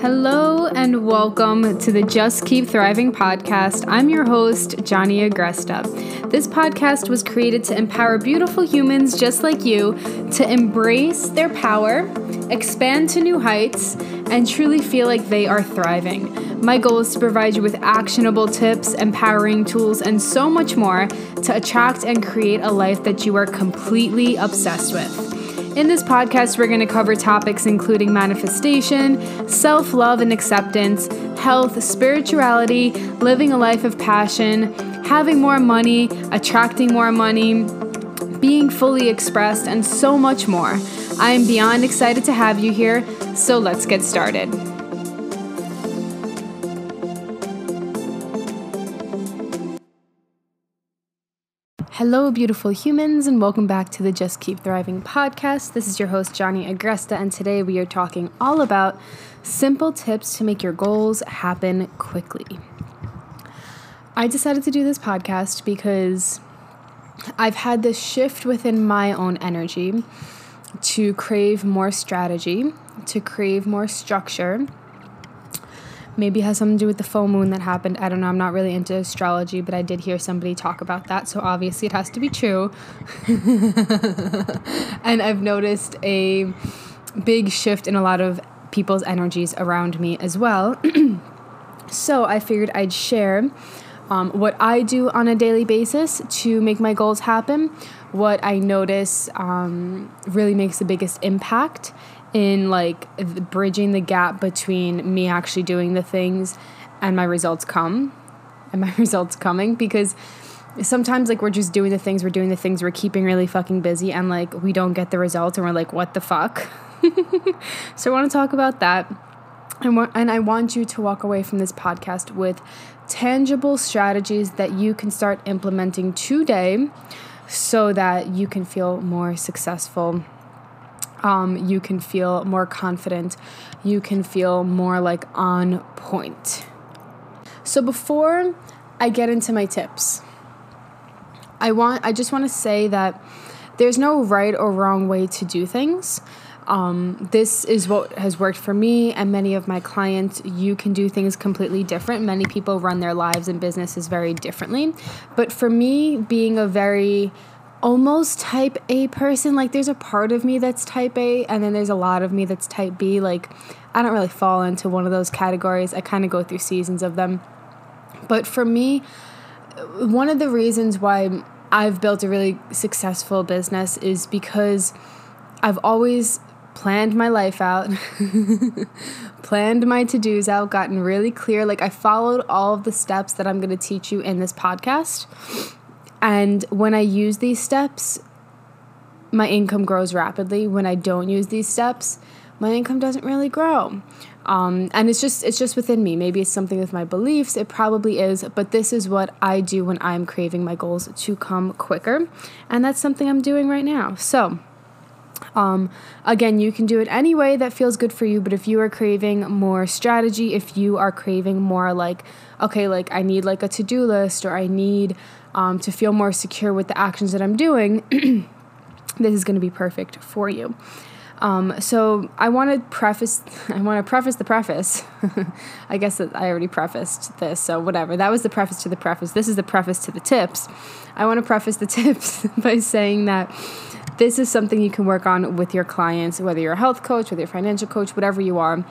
Hello and welcome to the Just Keep Thriving podcast. I'm your host, Johnny Agresta. This podcast was created to empower beautiful humans just like you to embrace their power, expand to new heights, and truly feel like they are thriving. My goal is to provide you with actionable tips, empowering tools, and so much more to attract and create a life that you are completely obsessed with. In this podcast, we're going to cover topics including manifestation, self love and acceptance, health, spirituality, living a life of passion, having more money, attracting more money, being fully expressed, and so much more. I am beyond excited to have you here, so let's get started. Hello, beautiful humans, and welcome back to the Just Keep Thriving podcast. This is your host, Johnny Agresta, and today we are talking all about simple tips to make your goals happen quickly. I decided to do this podcast because I've had this shift within my own energy to crave more strategy, to crave more structure, Maybe has something to do with the full moon that happened. I don't know. I'm not really into astrology, but I did hear somebody talk about that. So obviously it has to be true. and I've noticed a big shift in a lot of people's energies around me as well. so I figured I'd share um, what I do on a daily basis to make my goals happen, what I notice um, really makes the biggest impact in like bridging the gap between me actually doing the things and my results come and my results coming because sometimes like we're just doing the things we're doing the things we're keeping really fucking busy and like we don't get the results and we're like what the fuck? So i want to talk about that. And, wa- and i want you to walk away from this podcast with tangible strategies that you can start implementing today so that you can feel more successful um, you can feel more confident, you can feel more like on point. So before I get into my tips, I want I just want to say that there's no right or wrong way to do things. Um, this is what has worked for me and many of my clients. You can do things completely different. Many people run their lives and businesses very differently. But for me, being a very almost type A person. Like there's a part of me that's type A, and then there's a lot of me that's type B. Like I don't really fall into one of those categories. I kind of go through seasons of them. But for me, one of the reasons why I've built a really successful business is because I've always planned my life out, planned my to dos out, gotten really clear. Like I followed all of the steps that I'm going to teach you in this podcast and when I use these steps, my income grows rapidly. When I don't use these steps, my income doesn't really grow. Um, and it's just it's just within me. Maybe it's something with my beliefs. It probably is, but this is what I do when I'm craving my goals to come quicker, and that's something I'm doing right now. So. Um, again, you can do it any way that feels good for you, but if you are craving more strategy, if you are craving more like, okay, like I need like a to do list or I need um, to feel more secure with the actions that I'm doing, this is going to be perfect for you. Um, so I want to preface. I want to preface the preface. I guess I already prefaced this, so whatever. That was the preface to the preface. This is the preface to the tips. I want to preface the tips by saying that this is something you can work on with your clients, whether you're a health coach, whether you're a financial coach, whatever you are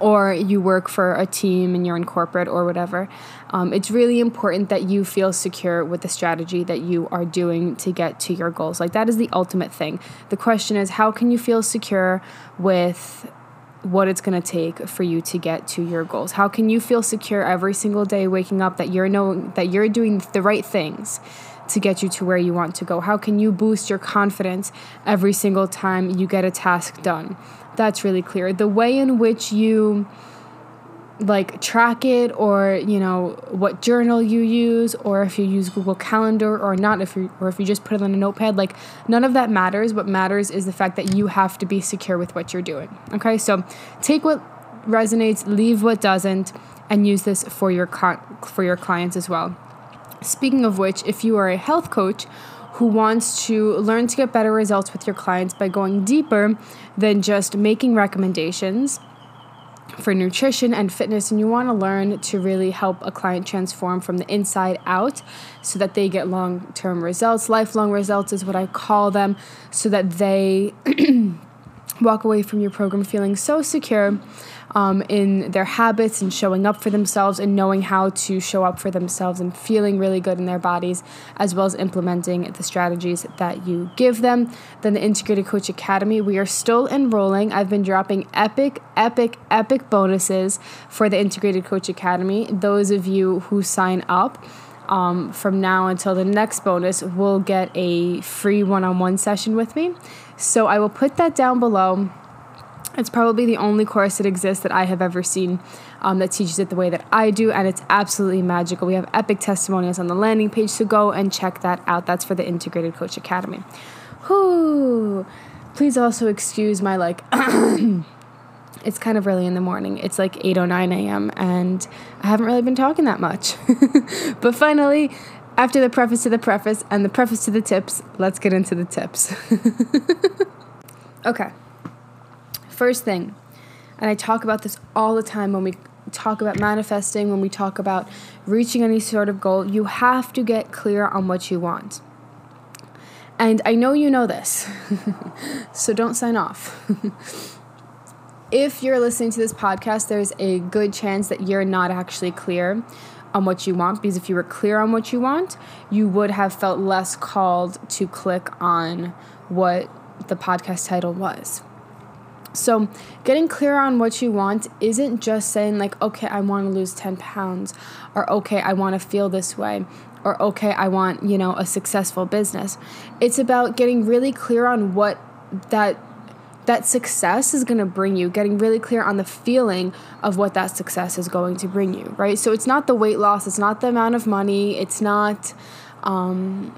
or you work for a team and you're in corporate or whatever, um, it's really important that you feel secure with the strategy that you are doing to get to your goals. Like, that is the ultimate thing. The question is, how can you feel secure with what it's going to take for you to get to your goals? How can you feel secure every single day waking up that you're knowing that you're doing the right things? To get you to where you want to go? How can you boost your confidence every single time you get a task done? that's really clear. The way in which you like track it or you know what journal you use or if you use Google Calendar or not if you or if you just put it on a notepad like none of that matters what matters is the fact that you have to be secure with what you're doing okay so take what resonates leave what doesn't and use this for your con- for your clients as well speaking of which if you are a health coach who wants to learn to get better results with your clients by going deeper than just making recommendations for nutrition and fitness, and you want to learn to really help a client transform from the inside out so that they get long term results. Lifelong results is what I call them, so that they walk away from your program feeling so secure um, in their habits and showing up for themselves and knowing how to show up for themselves and feeling really good in their bodies, as well as implementing the strategies that you give them. Then the Integrated Coach Academy, we are still enrolling. I've been dropping epic, epic, epic bonuses for the Integrated Coach Academy. Those of you who sign up, um, from now until the next bonus will get a free one on one session with me. So I will put that down below. It's probably the only course that exists that I have ever seen um, that teaches it the way that I do, and it's absolutely magical. We have epic testimonials on the landing page, so go and check that out. That's for the Integrated Coach Academy. Whoo! Please also excuse my like. it's kind of early in the morning. It's like 8:09 a.m. and I haven't really been talking that much. but finally, after the preface to the preface and the preface to the tips, let's get into the tips. okay. First thing, and I talk about this all the time when we talk about manifesting, when we talk about reaching any sort of goal, you have to get clear on what you want. And I know you know this, so don't sign off. if you're listening to this podcast, there's a good chance that you're not actually clear on what you want because if you were clear on what you want, you would have felt less called to click on what the podcast title was. So, getting clear on what you want isn't just saying, like, okay, I want to lose 10 pounds, or okay, I want to feel this way, or okay, I want, you know, a successful business. It's about getting really clear on what that that success is going to bring you getting really clear on the feeling of what that success is going to bring you right so it's not the weight loss it's not the amount of money it's not um,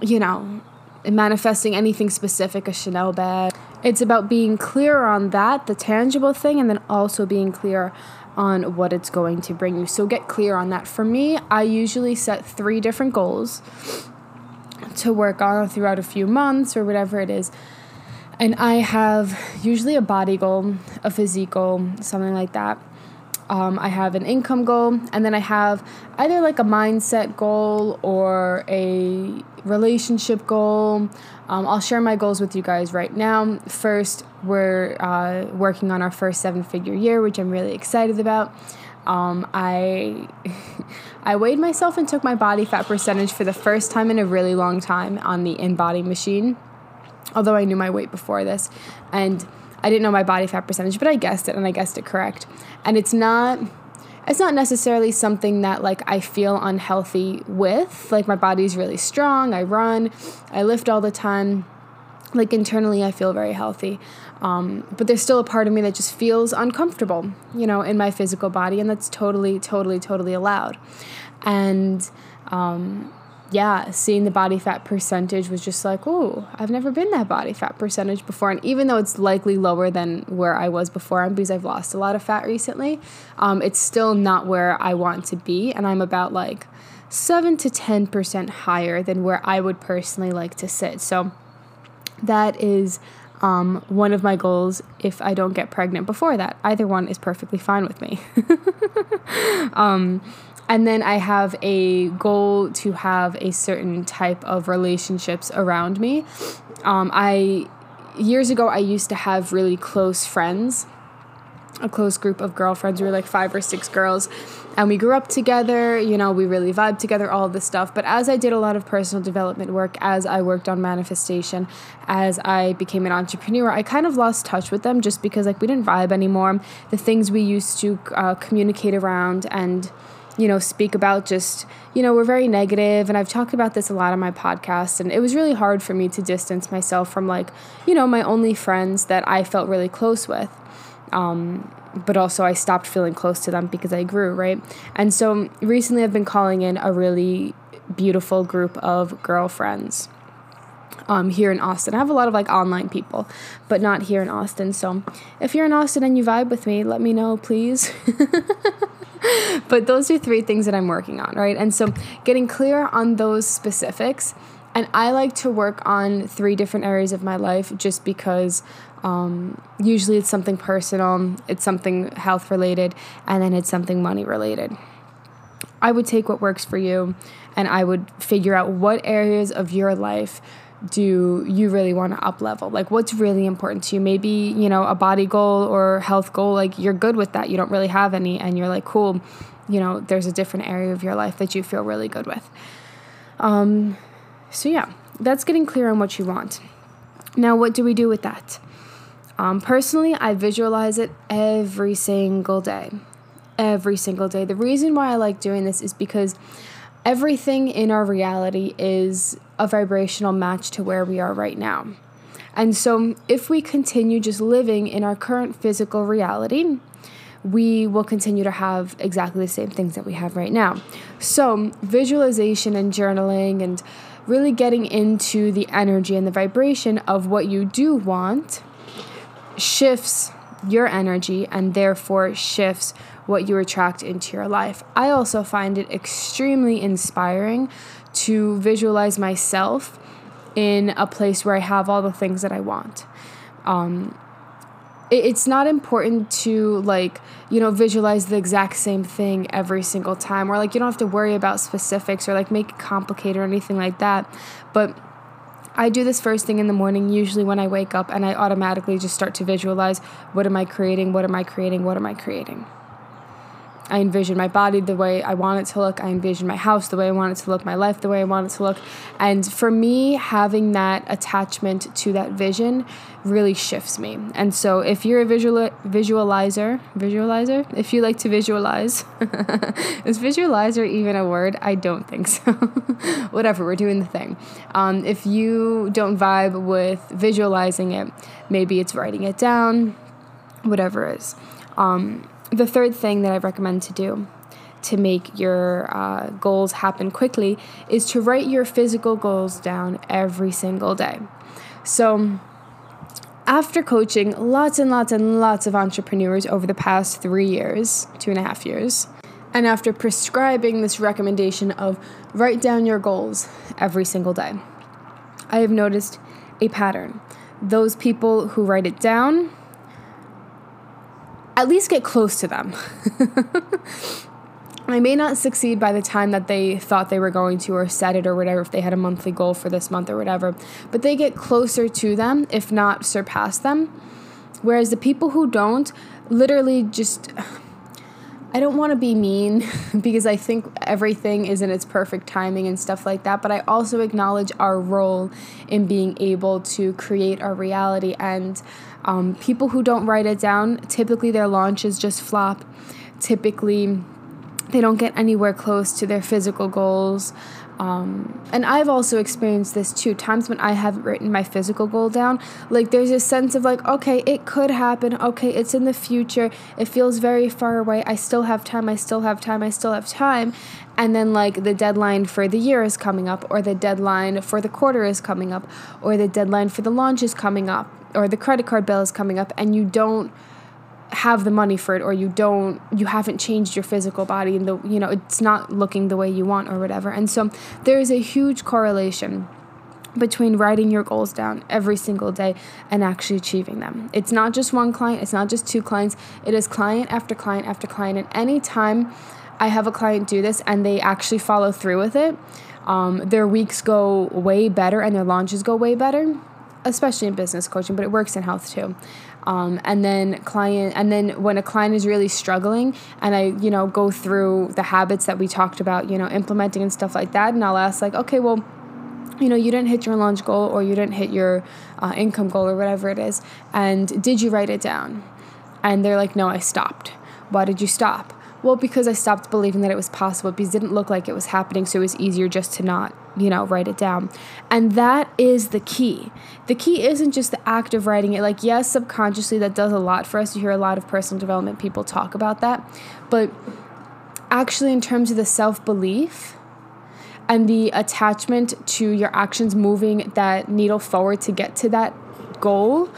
you know manifesting anything specific a chanel bag it's about being clear on that the tangible thing and then also being clear on what it's going to bring you. So get clear on that. For me i usually set three different goals to work on throughout a few months or whatever it is. And I have usually a body goal, a physique goal, something like that. Um, I have an income goal, and then I have either like a mindset goal or a relationship goal. Um, I'll share my goals with you guys right now. First, we're uh, working on our first seven figure year, which I'm really excited about. Um, I I weighed myself and took my body fat percentage for the first time in a really long time on the InBody machine although I knew my weight before this. And I didn't know my body fat percentage, but I guessed it and I guessed it correct. And it's not it's not necessarily something that like I feel unhealthy with. Like my body's really strong, I run, I lift all the time. Like internally I feel very healthy. Um, but there's still a part of me that just feels uncomfortable, you know, in my physical body, and that's totally, totally, totally allowed. And um, yeah, seeing the body fat percentage was just like, oh, I've never been that body fat percentage before. And even though it's likely lower than where I was before, because I've lost a lot of fat recently, um, it's still not where I want to be. And I'm about like 7 to 10% higher than where I would personally like to sit. So that is um, one of my goals if I don't get pregnant before that. Either one is perfectly fine with me. um, and then I have a goal to have a certain type of relationships around me. Um, I years ago I used to have really close friends, a close group of girlfriends. We were like five or six girls, and we grew up together. You know, we really vibed together, all this stuff. But as I did a lot of personal development work, as I worked on manifestation, as I became an entrepreneur, I kind of lost touch with them just because like we didn't vibe anymore. The things we used to uh, communicate around and you know, speak about just, you know, we're very negative and I've talked about this a lot on my podcast and it was really hard for me to distance myself from like, you know, my only friends that I felt really close with. Um, but also I stopped feeling close to them because I grew, right? And so recently I've been calling in a really beautiful group of girlfriends. Um, here in Austin. I have a lot of like online people, but not here in Austin. So if you're in Austin and you vibe with me, let me know, please. but those are three things that I'm working on, right? And so getting clear on those specifics And I like to work on three different areas of my life just because um, usually it's something personal, it's something health related, and then it's something money related. I would take what works for you and I would figure out what areas of your life do you really want to up level? Like what's really important to you? Maybe you know a body goal or health goal like you're good with that. You don't really have any and you're like cool you know there's a different area of your life that you feel really good with. Um so yeah that's getting clear on what you want. Now what do we do with that? Um, personally i visualize it every single day. Every single day. The reason why i like doing this is because everything in our reality is a vibrational match to where we are right now. And so, if we continue just living in our current physical reality, we will continue to have exactly the same things that we have right now. So, visualization and journaling and really getting into the energy and the vibration of what you do want shifts your energy and therefore shifts what you attract into your life. I also find it extremely inspiring to visualize myself in a place where I have all the things that I want. Um, it's not important to like you know visualize the exact same thing every single time or like you don't have to worry about specifics or like make it complicated or anything like that but I do this first thing in the morning, usually when I wake up, and I automatically just start to visualize what am I creating, what am I creating, what am I creating. I envision my body the way I want it to look. I envision my house the way I want it to look, my life the way I want it to look. And for me, having that attachment to that vision really shifts me. And so if you're a visual visualizer, visualizer, if you like to visualize, is visualizer even a word? I don't think so. Whatever, we're doing the thing. Um, if you don't vibe with visualizing it, maybe it's writing it down, whatever it is. Um, the third thing that I recommend to do to make your uh, goals happen quickly is to write your physical goals down every single day. So, after coaching lots and lots and lots of entrepreneurs over the past three years, two and a half years, and after prescribing this recommendation of write down your goals every single day, I have noticed a pattern. Those people who write it down at least get close to them. I may not succeed by the time that they thought they were going to or set it or whatever if they had a monthly goal for this month or whatever, but they get closer to them, if not surpass them. Whereas the people who don't literally just I don't want to be mean because I think everything is in its perfect timing and stuff like that, but I also acknowledge our role in being able to create our reality and um, people who don't write it down, typically their launches just flop. Typically, they don't get anywhere close to their physical goals. Um, and I've also experienced this too. Times when I haven't written my physical goal down, like there's a sense of like, okay, it could happen. Okay, it's in the future. It feels very far away. I still have time. I still have time. I still have time. And then, like, the deadline for the year is coming up, or the deadline for the quarter is coming up, or the deadline for the launch is coming up or the credit card bill is coming up and you don't have the money for it or you don't you haven't changed your physical body and the you know it's not looking the way you want or whatever and so there is a huge correlation between writing your goals down every single day and actually achieving them. It's not just one client, it's not just two clients, it is client after client after client. And anytime I have a client do this and they actually follow through with it, um, their weeks go way better and their launches go way better especially in business coaching, but it works in health too. Um, and then client, and then when a client is really struggling, and I, you know, go through the habits that we talked about, you know, implementing and stuff like that, and I'll ask like, okay, well, you know, you didn't hit your launch goal or you didn't hit your uh, income goal or whatever it is, and did you write it down? And they're like, no, I stopped. Why did you stop? Well, because I stopped believing that it was possible because it didn't look like it was happening, so it was easier just to not, you know, write it down. And that is the key. The key isn't just the act of writing it. Like, yes, subconsciously that does a lot for us. You hear a lot of personal development people talk about that. But actually, in terms of the self belief, and the attachment to your actions moving that needle forward to get to that goal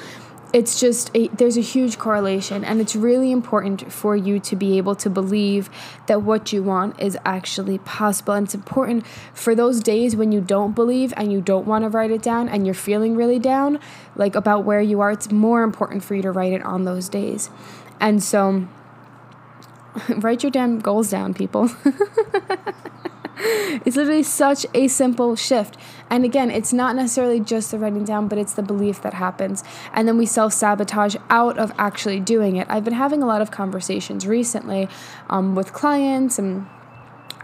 it's just a, there's a huge correlation and it's really important for you to be able to believe that what you want is actually possible. And it's important for those days when you don't believe and you don't want to write it down and you're feeling really down like about where you are it's more important for you to write it on those days. And so write your damn goals down people it's literally such a simple shift. And again, it's not necessarily just the writing down, but it's the belief that happens. And then we self sabotage out of actually doing it. I've been having a lot of conversations recently um, with clients, and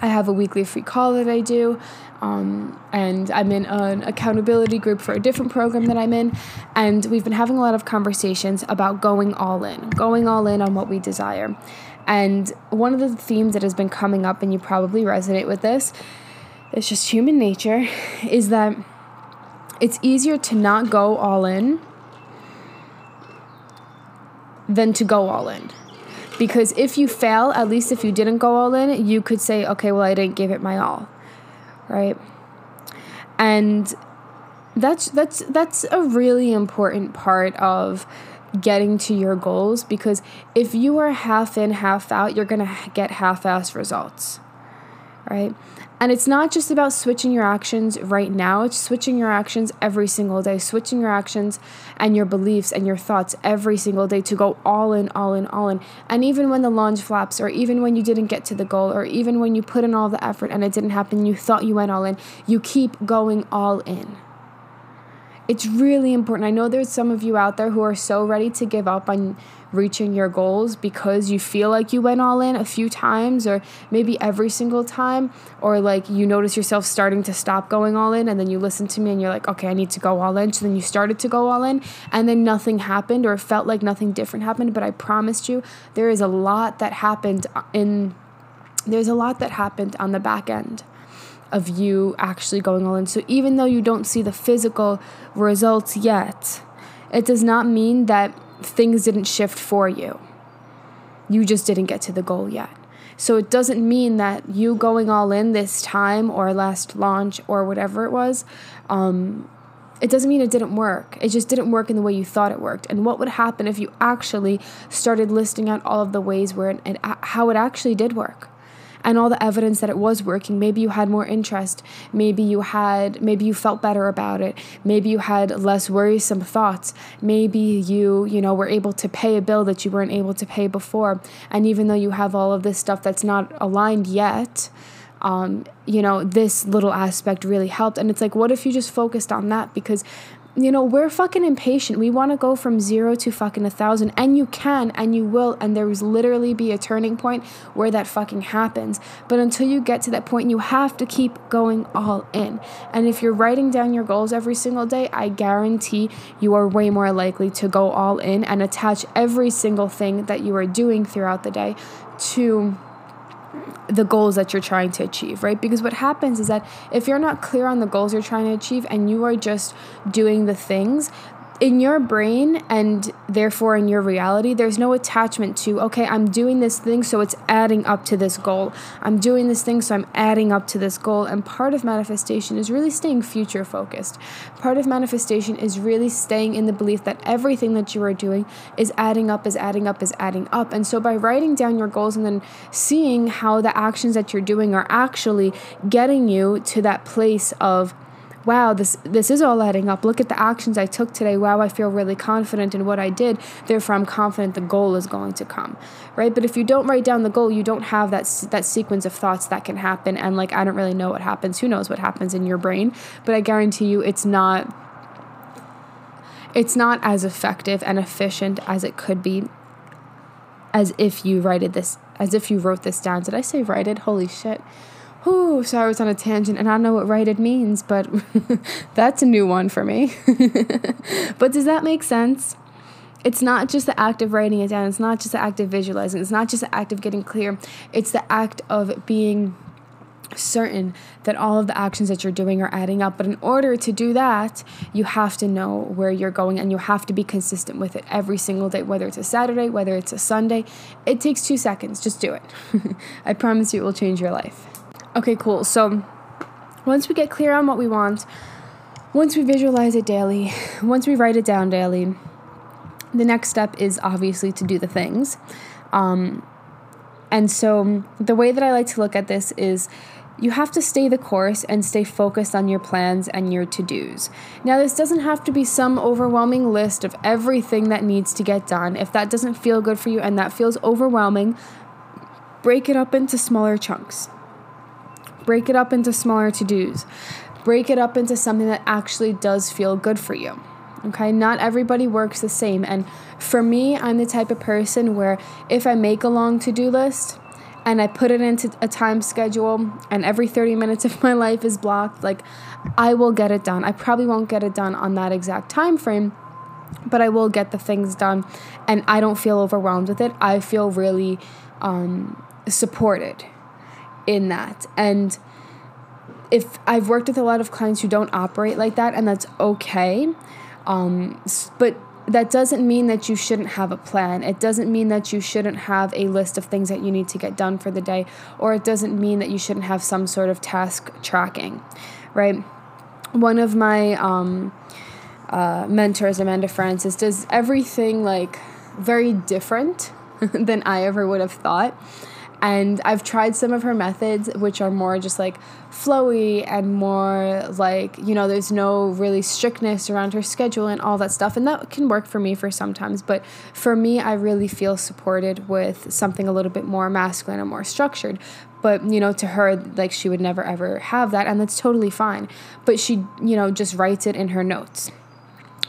I have a weekly free call that I do. Um, and I'm in an accountability group for a different program that I'm in. And we've been having a lot of conversations about going all in, going all in on what we desire. And one of the themes that has been coming up, and you probably resonate with this, it's just human nature, is that it's easier to not go all in than to go all in. Because if you fail, at least if you didn't go all in, you could say, okay, well, I didn't give it my all. Right? And that's that's that's a really important part of getting to your goals because if you are half in, half out, you're going to get half ass results, right? And it's not just about switching your actions right now, it's switching your actions every single day, switching your actions and your beliefs and your thoughts every single day to go all in, all in, all in. And even when the launch flaps, or even when you didn't get to the goal, or even when you put in all the effort and it didn't happen, you thought you went all in, you keep going all in it's really important. I know there's some of you out there who are so ready to give up on reaching your goals because you feel like you went all in a few times or maybe every single time or like you notice yourself starting to stop going all in and then you listen to me and you're like okay I need to go all in. So then you started to go all in and then nothing happened or felt like nothing different happened. But I promised you there is a lot that happened uh, in there's a lot that happened on the back end of you actually going all in. So even though you don't see the physical results yet, it does not mean that things didn't shift for you. You just didn't get to the goal yet. So it doesn't mean that you going all in this time or last launch or whatever it was, um, it doesn't mean it didn't work. It just didn't work in the way you thought it worked. And what would happen if you actually started listing out all of the ways where it, and how it actually did work? And all the evidence that it was working. Maybe you had more interest. Maybe you had, maybe you felt better about it. Maybe you had less worrisome thoughts. Maybe you, you know, were able to pay a bill that you weren't able to pay before. And even though you have all of this stuff that's not aligned yet, um, you know, this little aspect really helped. And it's like, what if you just focused on that? Because you know, we're fucking impatient. We want to go from zero to fucking a thousand. And you can and you will. And there will literally be a turning point where that fucking happens. But until you get to that point, you have to keep going all in. And if you're writing down your goals every single day, I guarantee you are way more likely to go all in and attach every single thing that you are doing throughout the day to the goals that you're trying to achieve, right? Because what happens is that if you're not clear on the goals you're trying to achieve and you are just doing the things, in your brain and therefore in your reality, there's no attachment to, okay, I'm doing this thing, so it's adding up to this goal. I'm doing this thing, so I'm adding up to this goal. And part of manifestation is really staying future focused. Part of manifestation is really staying in the belief that everything that you are doing is adding up, is adding up, is adding up. And so by writing down your goals and then seeing how the actions that you're doing are actually getting you to that place of, wow, this this is all adding up. Look at the actions I took today. Wow, I feel really confident in what I did. Therefore, I'm confident the goal is going to come, right? But if you don't write down the goal, you don't have that that sequence of thoughts that can happen. And like, I don't really know what happens. Who knows what happens in your brain? But I guarantee you, it's not. It's not as effective and efficient as it could be. As if you wrote this, as if you wrote this down. Did I say write it? Holy shit. Whew, so I was on a tangent and I don't know what righted means, but that's a new one for me. but does that make sense? It's not just the act of writing it down, it's not just the act of visualizing, it's not just the act of getting clear, it's the act of being certain that all of the actions that you're doing are adding up. But in order to do that, you have to know where you're going and you have to be consistent with it every single day, whether it's a Saturday, whether it's a Sunday. It takes two seconds. Just do it. I promise you it will change your life. Okay, cool. So once we get clear on what we want, once we visualize it daily, once we write it down daily, the next step is obviously to do the things. Um, and so the way that I like to look at this is you have to stay the course and stay focused on your plans and your to dos. Now, this doesn't have to be some overwhelming list of everything that needs to get done. If that doesn't feel good for you and that feels overwhelming, break it up into smaller chunks. Break it up into smaller to dos. Break it up into something that actually does feel good for you. Okay, not everybody works the same. And for me, I'm the type of person where if I make a long to do list, and I put it into a time schedule and every 30 minutes of my life is blocked, like I will get it done. I probably won't get it done on that exact time frame, but I will get the things done and I don't feel overwhelmed with it. I feel really um, supported in that. And if I've worked with a lot of clients who don't operate like that, and that's okay. Um, but that doesn't mean that you shouldn't have a plan. It doesn't mean that you shouldn't have a list of things that you need to get done for the day, or it doesn't mean that you shouldn't have some sort of task tracking, right? One of my um, uh, mentors, Amanda Frances, does everything like very different than I ever would have thought. And I've tried some of her methods, which are more just like flowy and more like, you know, there's no really strictness around her schedule and all that stuff. And that can work for me for sometimes. But for me, I really feel supported with something a little bit more masculine and more structured. But, you know, to her, like she would never ever have that. And that's totally fine. But she, you know, just writes it in her notes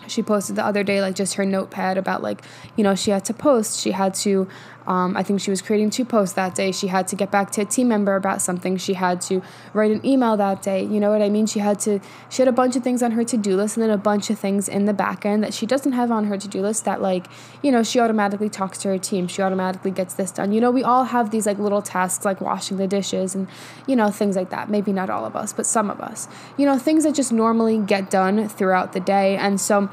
she posted the other day like just her notepad about like you know she had to post she had to um, I think she was creating two posts that day. She had to get back to a team member about something. She had to write an email that day. You know what I mean? She had to she had a bunch of things on her to-do list and then a bunch of things in the back end that she doesn't have on her to-do list that like, you know, she automatically talks to her team. She automatically gets this done. You know, we all have these like little tasks like washing the dishes and, you know, things like that. Maybe not all of us, but some of us. You know, things that just normally get done throughout the day. And so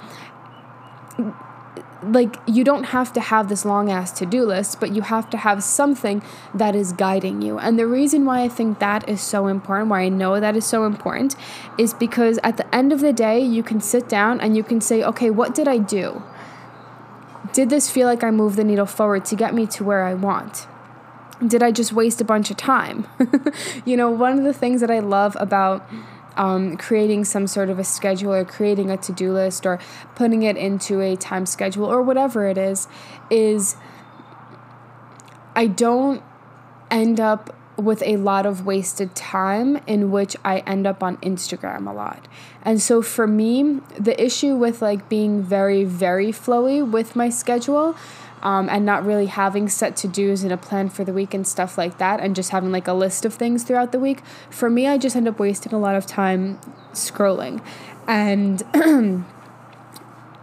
like you don't have to have this long ass to-do list but you have to have something that is guiding you. And the reason why i think that is so important why i know that is so important is because at the end of the day you can sit down and you can say okay what did i do? Did this feel like i moved the needle forward to get me to where i want? Did i just waste a bunch of time? You know one of the things that i love about um, creating some sort of a schedule or creating a to do list or putting it into a time schedule or whatever it is, is I don't end up with a lot of wasted time in which I end up on Instagram a lot. And so for me, the issue with like being very, very flowy with my schedule um, and not really having set to dos and a plan for the week and stuff like that, and just having like a list of things throughout the week. For me, I just end up wasting a lot of time scrolling, and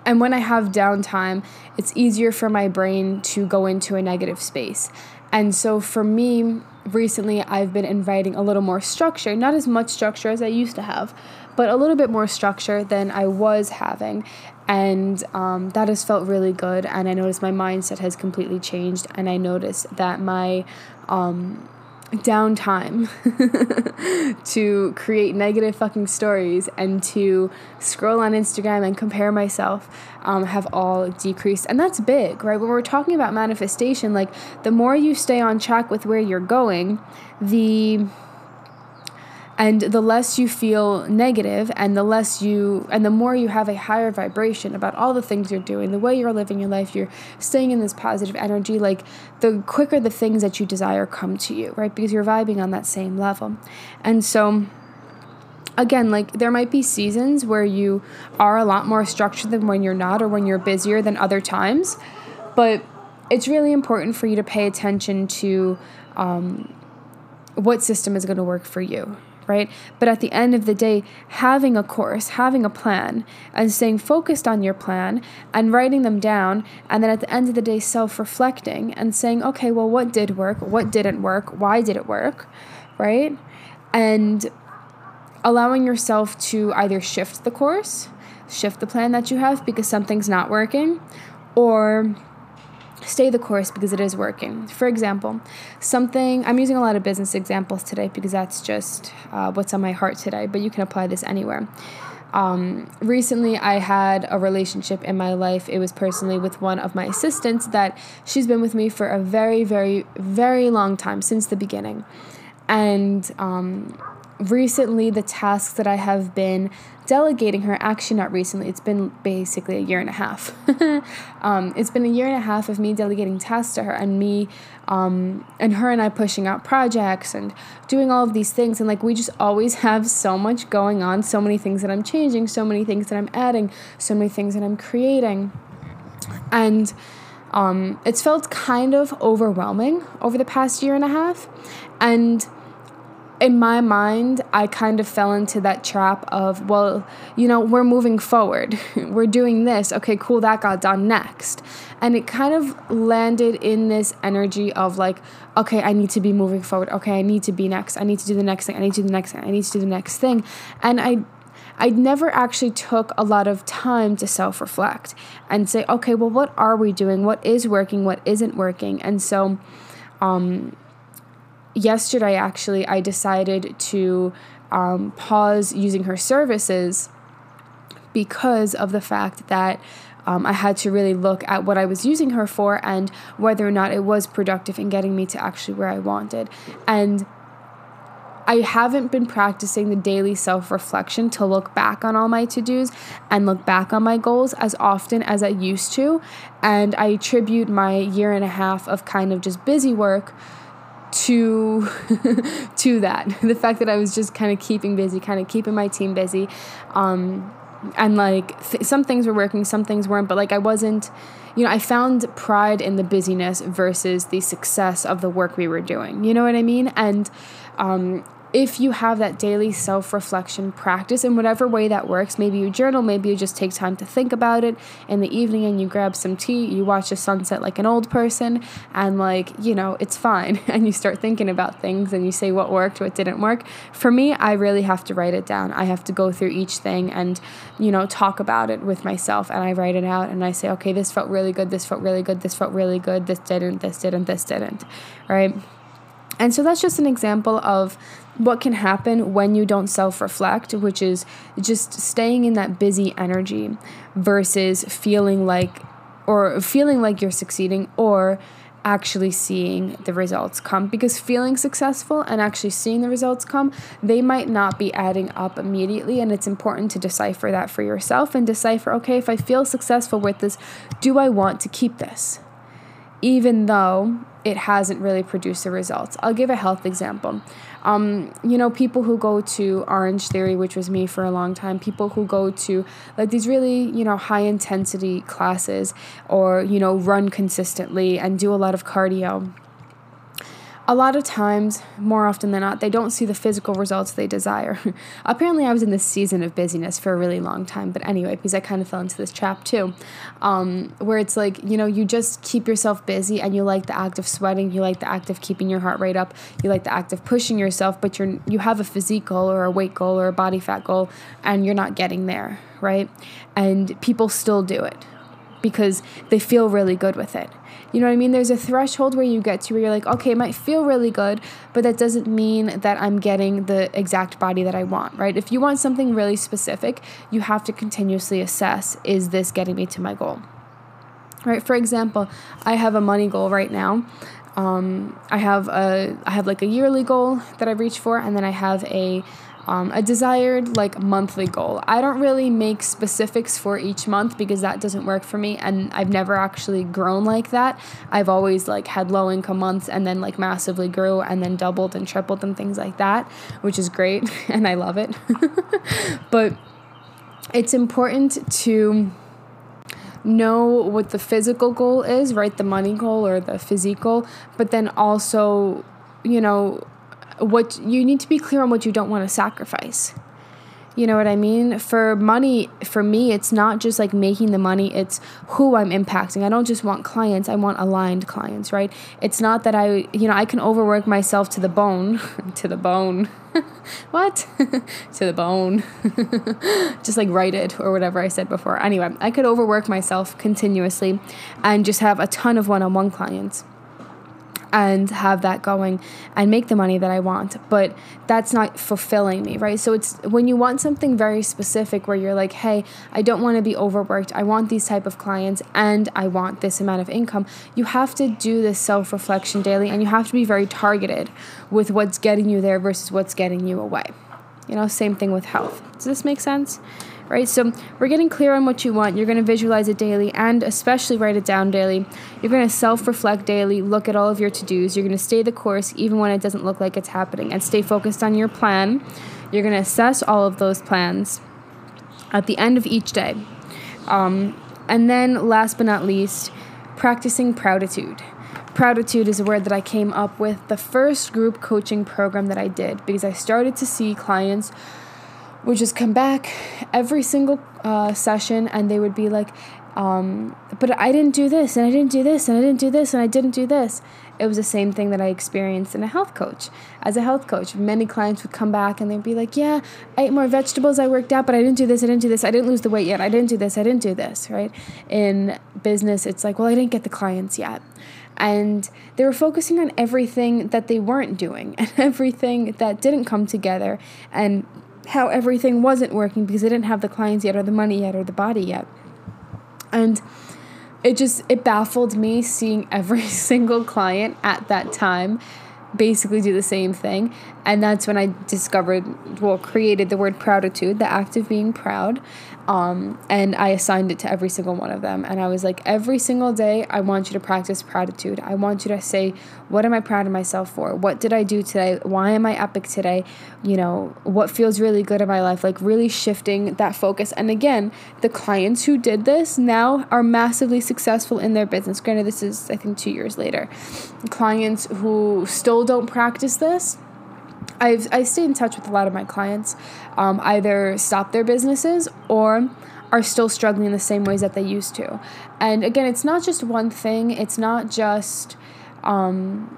and when I have downtime, it's easier for my brain to go into a negative space. And so for me, recently I've been inviting a little more structure, not as much structure as I used to have, but a little bit more structure than I was having and um, that has felt really good and i noticed my mindset has completely changed and i noticed that my um, downtime to create negative fucking stories and to scroll on instagram and compare myself um, have all decreased. And that's big right? When we're talking about manifestation like the more you stay on track with where you're going the and the less you feel negative and the less you and the more you have a higher vibration about all the things you're doing the way you're living your life you're staying in this positive energy like the quicker the things that you desire come to you right? Because you're vibing on that same level. And so again, like there might be seasons where you are a lot more structured than when you're not, or when you're busier than other times. But it's really important for you to pay attention to um, what system is going to work for you, right? But at the end of the day, having a course, having a plan, and staying focused on your plan and writing them down, and then at the end of the day, self reflecting and saying, okay, well, what did work? What didn't work? Why did it work? Right? And allowing yourself to either shift the course, shift the plan that you have because something's not working, or stay the course because it is working. For example, something I'm using a lot of business examples today because that's just uh, what's on my heart today, but you can apply this anywhere. um, recently I had a relationship in my life. It was personally with one of my assistants that she's been with me for a very, very, very long time since the beginning. And um, recently, the tasks that I have been delegating her, actually, not recently, it's been basically a year and a half. um, it's been a year and a half of me delegating tasks to her and me um, and her and I pushing out projects and doing all of these things. And like, we just always have so much going on, so many things that I'm changing, so many things that I'm adding, so many things that I'm creating. And um, it's felt kind of overwhelming over the past year and a half. And in my mind, I kind of fell into that trap of, well, you know, we're moving forward. we're doing this. Okay, cool, that got done next. And it kind of landed in this energy of like, okay, I need to be moving forward. Okay, I need to be next. I need to do the next thing. I need to do the next thing. I need to do the next thing. And I I never actually took a lot of time to self reflect and say, okay, well, what are we doing? What is working? What isn't working? And so, um, yesterday actually I decided to um, pause using her services because of the fact that um, I had to really look at what I was using her for and whether or not it was productive in getting me to actually where I wanted. And I haven't been practicing the daily self reflection to look back on all my to dos and look back on my goals as often as I used to. And I attribute my year and a half of kind of just busy work to to that. The fact that i was just kind of keeping busy kind of keeping my team busy um, and like th- some things were working some things weren't but like i wasn't you know i found pride in the busyness versus the success of the work we were doing. You know what i mean? And um, if you have that daily self reflection practice in whatever way that works, maybe you journal, maybe you just take time to think about it in the evening and you grab some tea, you watch a sunset like an old person, and like, you know, it's fine. And you start thinking about things and you say what worked, what didn't work. For me, I really have to write it down. I have to go through each thing and, you know, talk about it with myself and I write it out and I say, okay, this felt really good, this felt really good, this felt really good, this didn't, this didn't, this didn't, right? And so that's just an example of what can happen when you don't self reflect, which is just staying in that busy energy versus feeling like, or feeling like you're succeeding, or actually seeing the results come. Because feeling successful and actually seeing the results come they might not be adding up immediately. And it's important to decipher that for yourself and decipher okay if i feel successful with this do i want to keep this even though it hasn't really produced the results. I'll give a health example. Um, you know, people who go to Orange Theory, which was me for a long time, people who go to like these really, you know, high intensity classes or, you know, run consistently and do a lot of cardio a lot of times, more often than not, they don't see the physical results they desire. Apparently, I was in this season of busyness for a really long time, but anyway, because I kind of fell into this trap too, um, where it's like, you know, you just keep yourself busy and you like the act of sweating, you like the act of keeping your heart rate up, you like the act of pushing yourself, but you're you have a physique goal or a weight goal or a body fat goal, and you're not getting there, right? And people still do it because they feel really good with it. You know what I mean? There's a threshold where you get to where you're like, okay, it might feel really good, but that doesn't mean that I'm getting the exact body that I want, right? If you want something really specific, you have to continuously assess is this getting me to my goal? Right? For example, I have a money goal right now. Um, I have a I have like a yearly goal that I reach for, and then I have a um, a desired like monthly goal. I don't really make specifics for each month because that doesn't work for me and I've never actually grown like that. I've always like had low income months and then like massively grew and then doubled and tripled and things like that, which is great and I love it. but it's important to know what the physical goal is, right? The money goal or the physical, but then also, you know, what you need to be clear on what you don't want to sacrifice. You know what I mean? For money, for me, it's not just like making the money, it's who I'm impacting. I don't just want clients, I want aligned clients, right? It's not that I, you know, I can overwork myself to the bone, to the bone. what? to the bone. just like write it or whatever I said before. Anyway, I could overwork myself continuously and just have a ton of one on one clients and have that going and make the money that I want. But that's not fulfilling me, right? So it's when you want something very specific where you're like, "Hey, I don't want to be overworked. I want these type of clients and I want this amount of income." You have to do this self-reflection daily and you have to be very targeted with what's getting you there versus what's getting you away. You know, same thing with health. Does this make sense? Right? So we're getting clear on what you want. You're going to visualize it daily and especially write it down daily. You're going to self reflect daily, look at all of your to dos. You're going to stay the course even when it doesn't look like it's happening and stay focused on your plan. You're going to assess all of those plans at the end of each day. Um, and then, last but not least, practicing prouditude. Prouditude is a word that I came up with the first group coaching program that I did because I started to see clients would just come back every single uh, session and they would be like, um, but I didn't do this and I didn't do this and I didn't do this and I didn't do this. It was the same thing that I experienced in a health coach. As a health coach, many clients would come back and they'd be like, Yeah, I ate more vegetables, I worked out, but I didn't do this, I didn't do this, I didn't lose the weight yet, I didn't do this, I didn't do this, right? In business, it's like, Well, I didn't get the clients yet. And they were focusing on everything that they weren't doing and everything that didn't come together and how everything wasn't working because they didn't have the clients yet or the money yet or the body yet. And it just it baffled me seeing every single client at that time basically do the same thing and that's when i discovered well created the word prouditude the act of being proud um, and I assigned it to every single one of them. And I was like, every single day, I want you to practice gratitude. I want you to say, what am I proud of myself for? What did I do today? Why am I epic today? You know, what feels really good in my life? Like, really shifting that focus. And again, the clients who did this now are massively successful in their business. Granted, this is, I think, two years later. Clients who still don't practice this, I've I stay in touch with a lot of my clients, um, either stop their businesses or are still struggling in the same ways that they used to. And again, it's not just one thing. It's not just, um,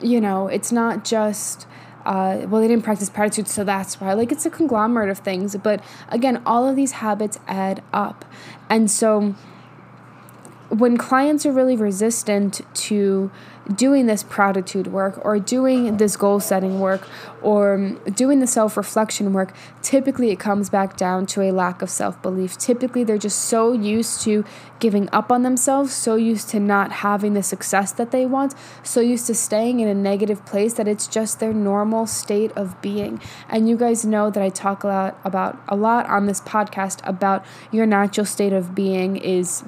you know, it's not just. Uh, well, they didn't practice gratitude, so that's why. Like, it's a conglomerate of things. But again, all of these habits add up. And so, when clients are really resistant to doing this prouditude work or doing this goal setting work or doing the self reflection work, typically it comes back down to a lack of self belief. Typically, they're just so used to giving up on themselves, so used to not having the success that they want, so used to staying in a negative place that it's just their normal state of being. And you guys know that I talk a lot about a lot on this podcast about your natural state of being is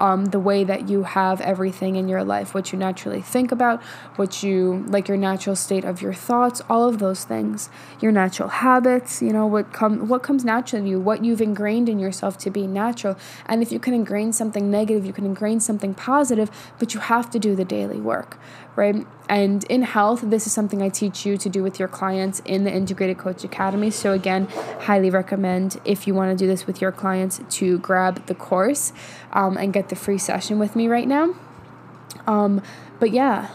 um, the way that you have everything in your life, what you naturally think about, what you like your natural state of your thoughts, all of those things, your natural habits, you know, what come what comes naturally to you, what you've ingrained in yourself to be natural. And if you can ingrain something negative, you can ingrain something positive, but you have to do the daily work, right? And in health, this is something I teach you to do with your clients in the Integrated Coach Academy. So, again, highly recommend if you want to do this with your clients to grab the course um, and get the free session with me right now. Um, but yeah,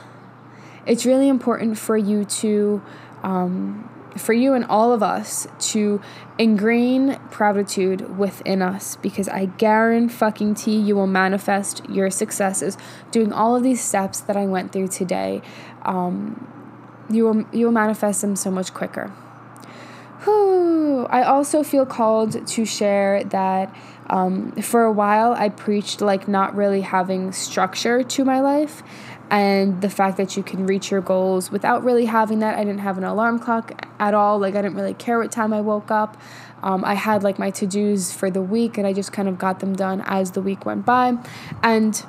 it's really important for you to. Um, for you and all of us to ingrain prouditude within us because I guarantee fucking tea you will manifest your successes doing all of these steps that I went through today. Um, you will you will manifest them so much quicker. Whew. I also feel called to share that um, for a while I preached like not really having structure to my life and the fact that you can reach your goals without really having that. I didn't have an alarm clock at all. Like, I didn't really care what time I woke up. Um, I had like my to dos for the week, and I just kind of got them done as the week went by. And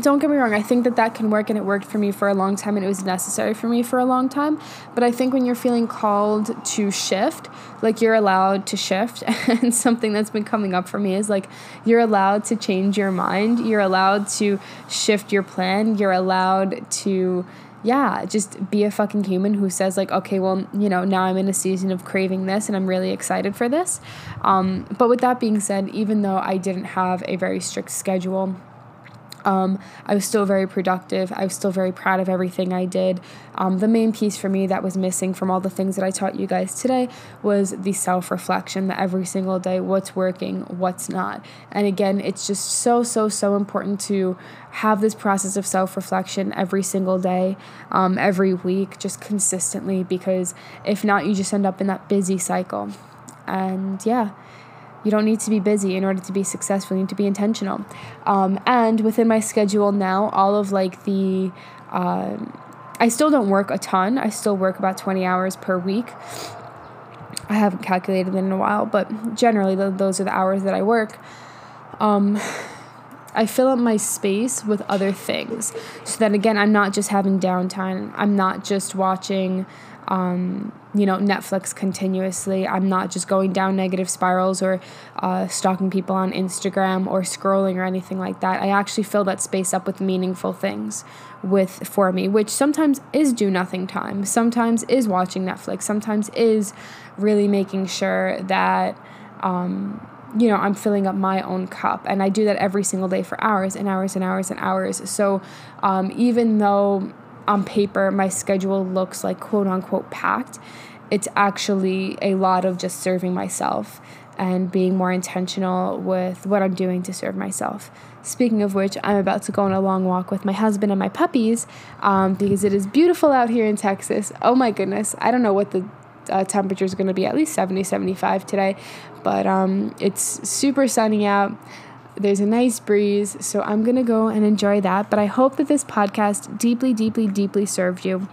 don't get me wrong, I think that that can work and it worked for me for a long time and it was necessary for me for a long time. But I think when you're feeling called to shift, like you're allowed to shift. And something that's been coming up for me is like you're allowed to change your mind, you're allowed to shift your plan, you're allowed to yeah, just be a fucking human who says like, okay, well, you know, now I'm in a season of craving this and I'm really excited for this. Um, but with that being said, even though I didn't have a very strict schedule Um, I was still very productive. I was still very proud of everything I did. Um, the main piece for me that was missing from all the things that I taught you guys today was the self reflection that every single day, what's working, what's not. And again, it's just so, so, so important to have this process of self reflection every single day, um, every week, just consistently, because if not, you just end up in that busy cycle. And yeah you don't need to be busy in order to be successful. You need to be intentional. Um, and within my schedule now, all of like the, uh, I still don't work a ton. I still work about 20 hours per week. I haven't calculated it in a while, but generally the, those are the hours that I work. Um, I fill up my space with other things so that again, I'm not just having downtime. I'm not just watching um, you know, Netflix continuously. I'm not just going down negative spirals or uh, stalking people on Instagram or scrolling or anything like that. I actually fill that space up with meaningful things with for me, which sometimes is do nothing time, sometimes is watching Netflix, sometimes is really making sure that. Um, you know, I'm filling up my own cup. And I do that every single day for hours and hours and hours and hours. So um, even though on paper my schedule looks like quote unquote packed, it's actually a lot of just serving myself and being more intentional with what I'm doing to serve myself. Speaking of which, I'm about to go on a long walk with my husband and my puppies um, because it is beautiful out here in Texas. Oh my goodness. I don't know what the uh, temperature is going to be, at least 70, 75 today, but um, it's super sunny out. There's a nice breeze, so I'm going to go and enjoy that. But I hope that this podcast deeply, deeply, deeply served you.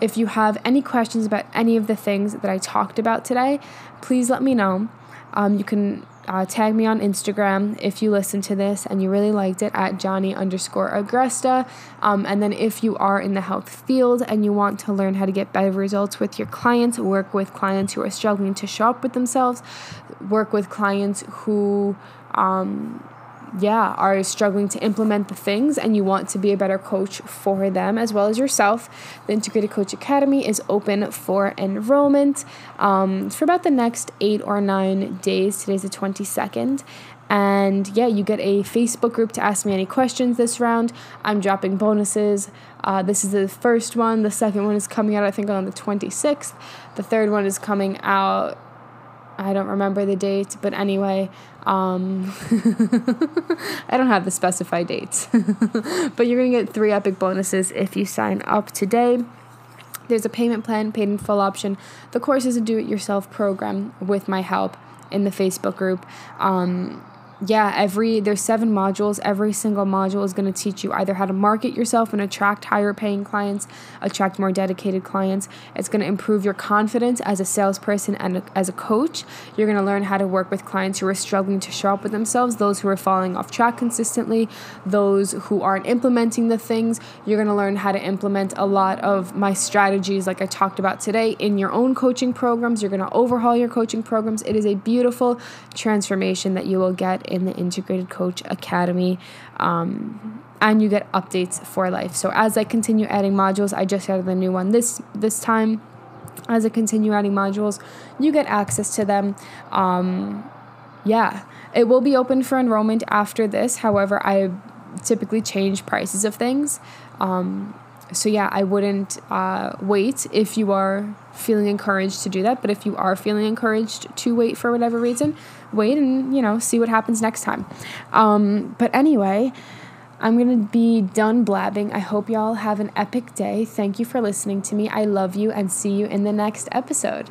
If you have any questions about any of the things that I talked about today, please let me know. Um, you can uh, tag me on Instagram if you listen to this and you really liked it at Johnny underscore Agresta. Um, and then if you are in the health field and you want to learn how to get better results with your clients, work with clients who are struggling to show up with themselves, work with clients who um, yeah, are struggling to implement the things and you want to be a better coach for them as well as yourself, the Integrated Coach Academy is open for enrollment um, for about the next eight or nine days. Today's the 22nd. And yeah, you get a Facebook group to ask me any questions this round. I'm dropping bonuses. Uh, this is the first one. The second one is coming out, I think, on the 26th. The third one is coming out I don't remember the date, but anyway, um, I don't have the specified dates. but you're going to get three epic bonuses if you sign up today. There's a payment plan, paid in full option. The course is a do it yourself program with my help in the Facebook group. Um, yeah, every there's seven modules. Every single module is going to teach you either how to market yourself and attract higher paying clients, attract more dedicated clients. It's going to improve your confidence as a salesperson and as a coach. You're going to learn how to work with clients who are struggling to show up with themselves, those who are falling off track consistently, those who aren't implementing the things. You're going to learn how to implement a lot of my strategies like I talked about today in your own coaching programs. You're going to overhaul your coaching programs. It is a beautiful transformation that you will get in the Integrated Coach Academy. Um, and you get updates for life. So as I continue adding modules, I just added a new one this this time. As I continue adding modules, you get access to them. Um, yeah, it will be open for enrollment after this. However, I typically change prices of things. Um, so yeah, I wouldn't uh, wait if you are feeling encouraged to do that. But if you are feeling encouraged to wait for whatever reason, wait and you know see what happens next time. Um, but anyway. I'm going to be done blabbing. I hope y'all have an epic day. Thank you for listening to me. I love you and see you in the next episode.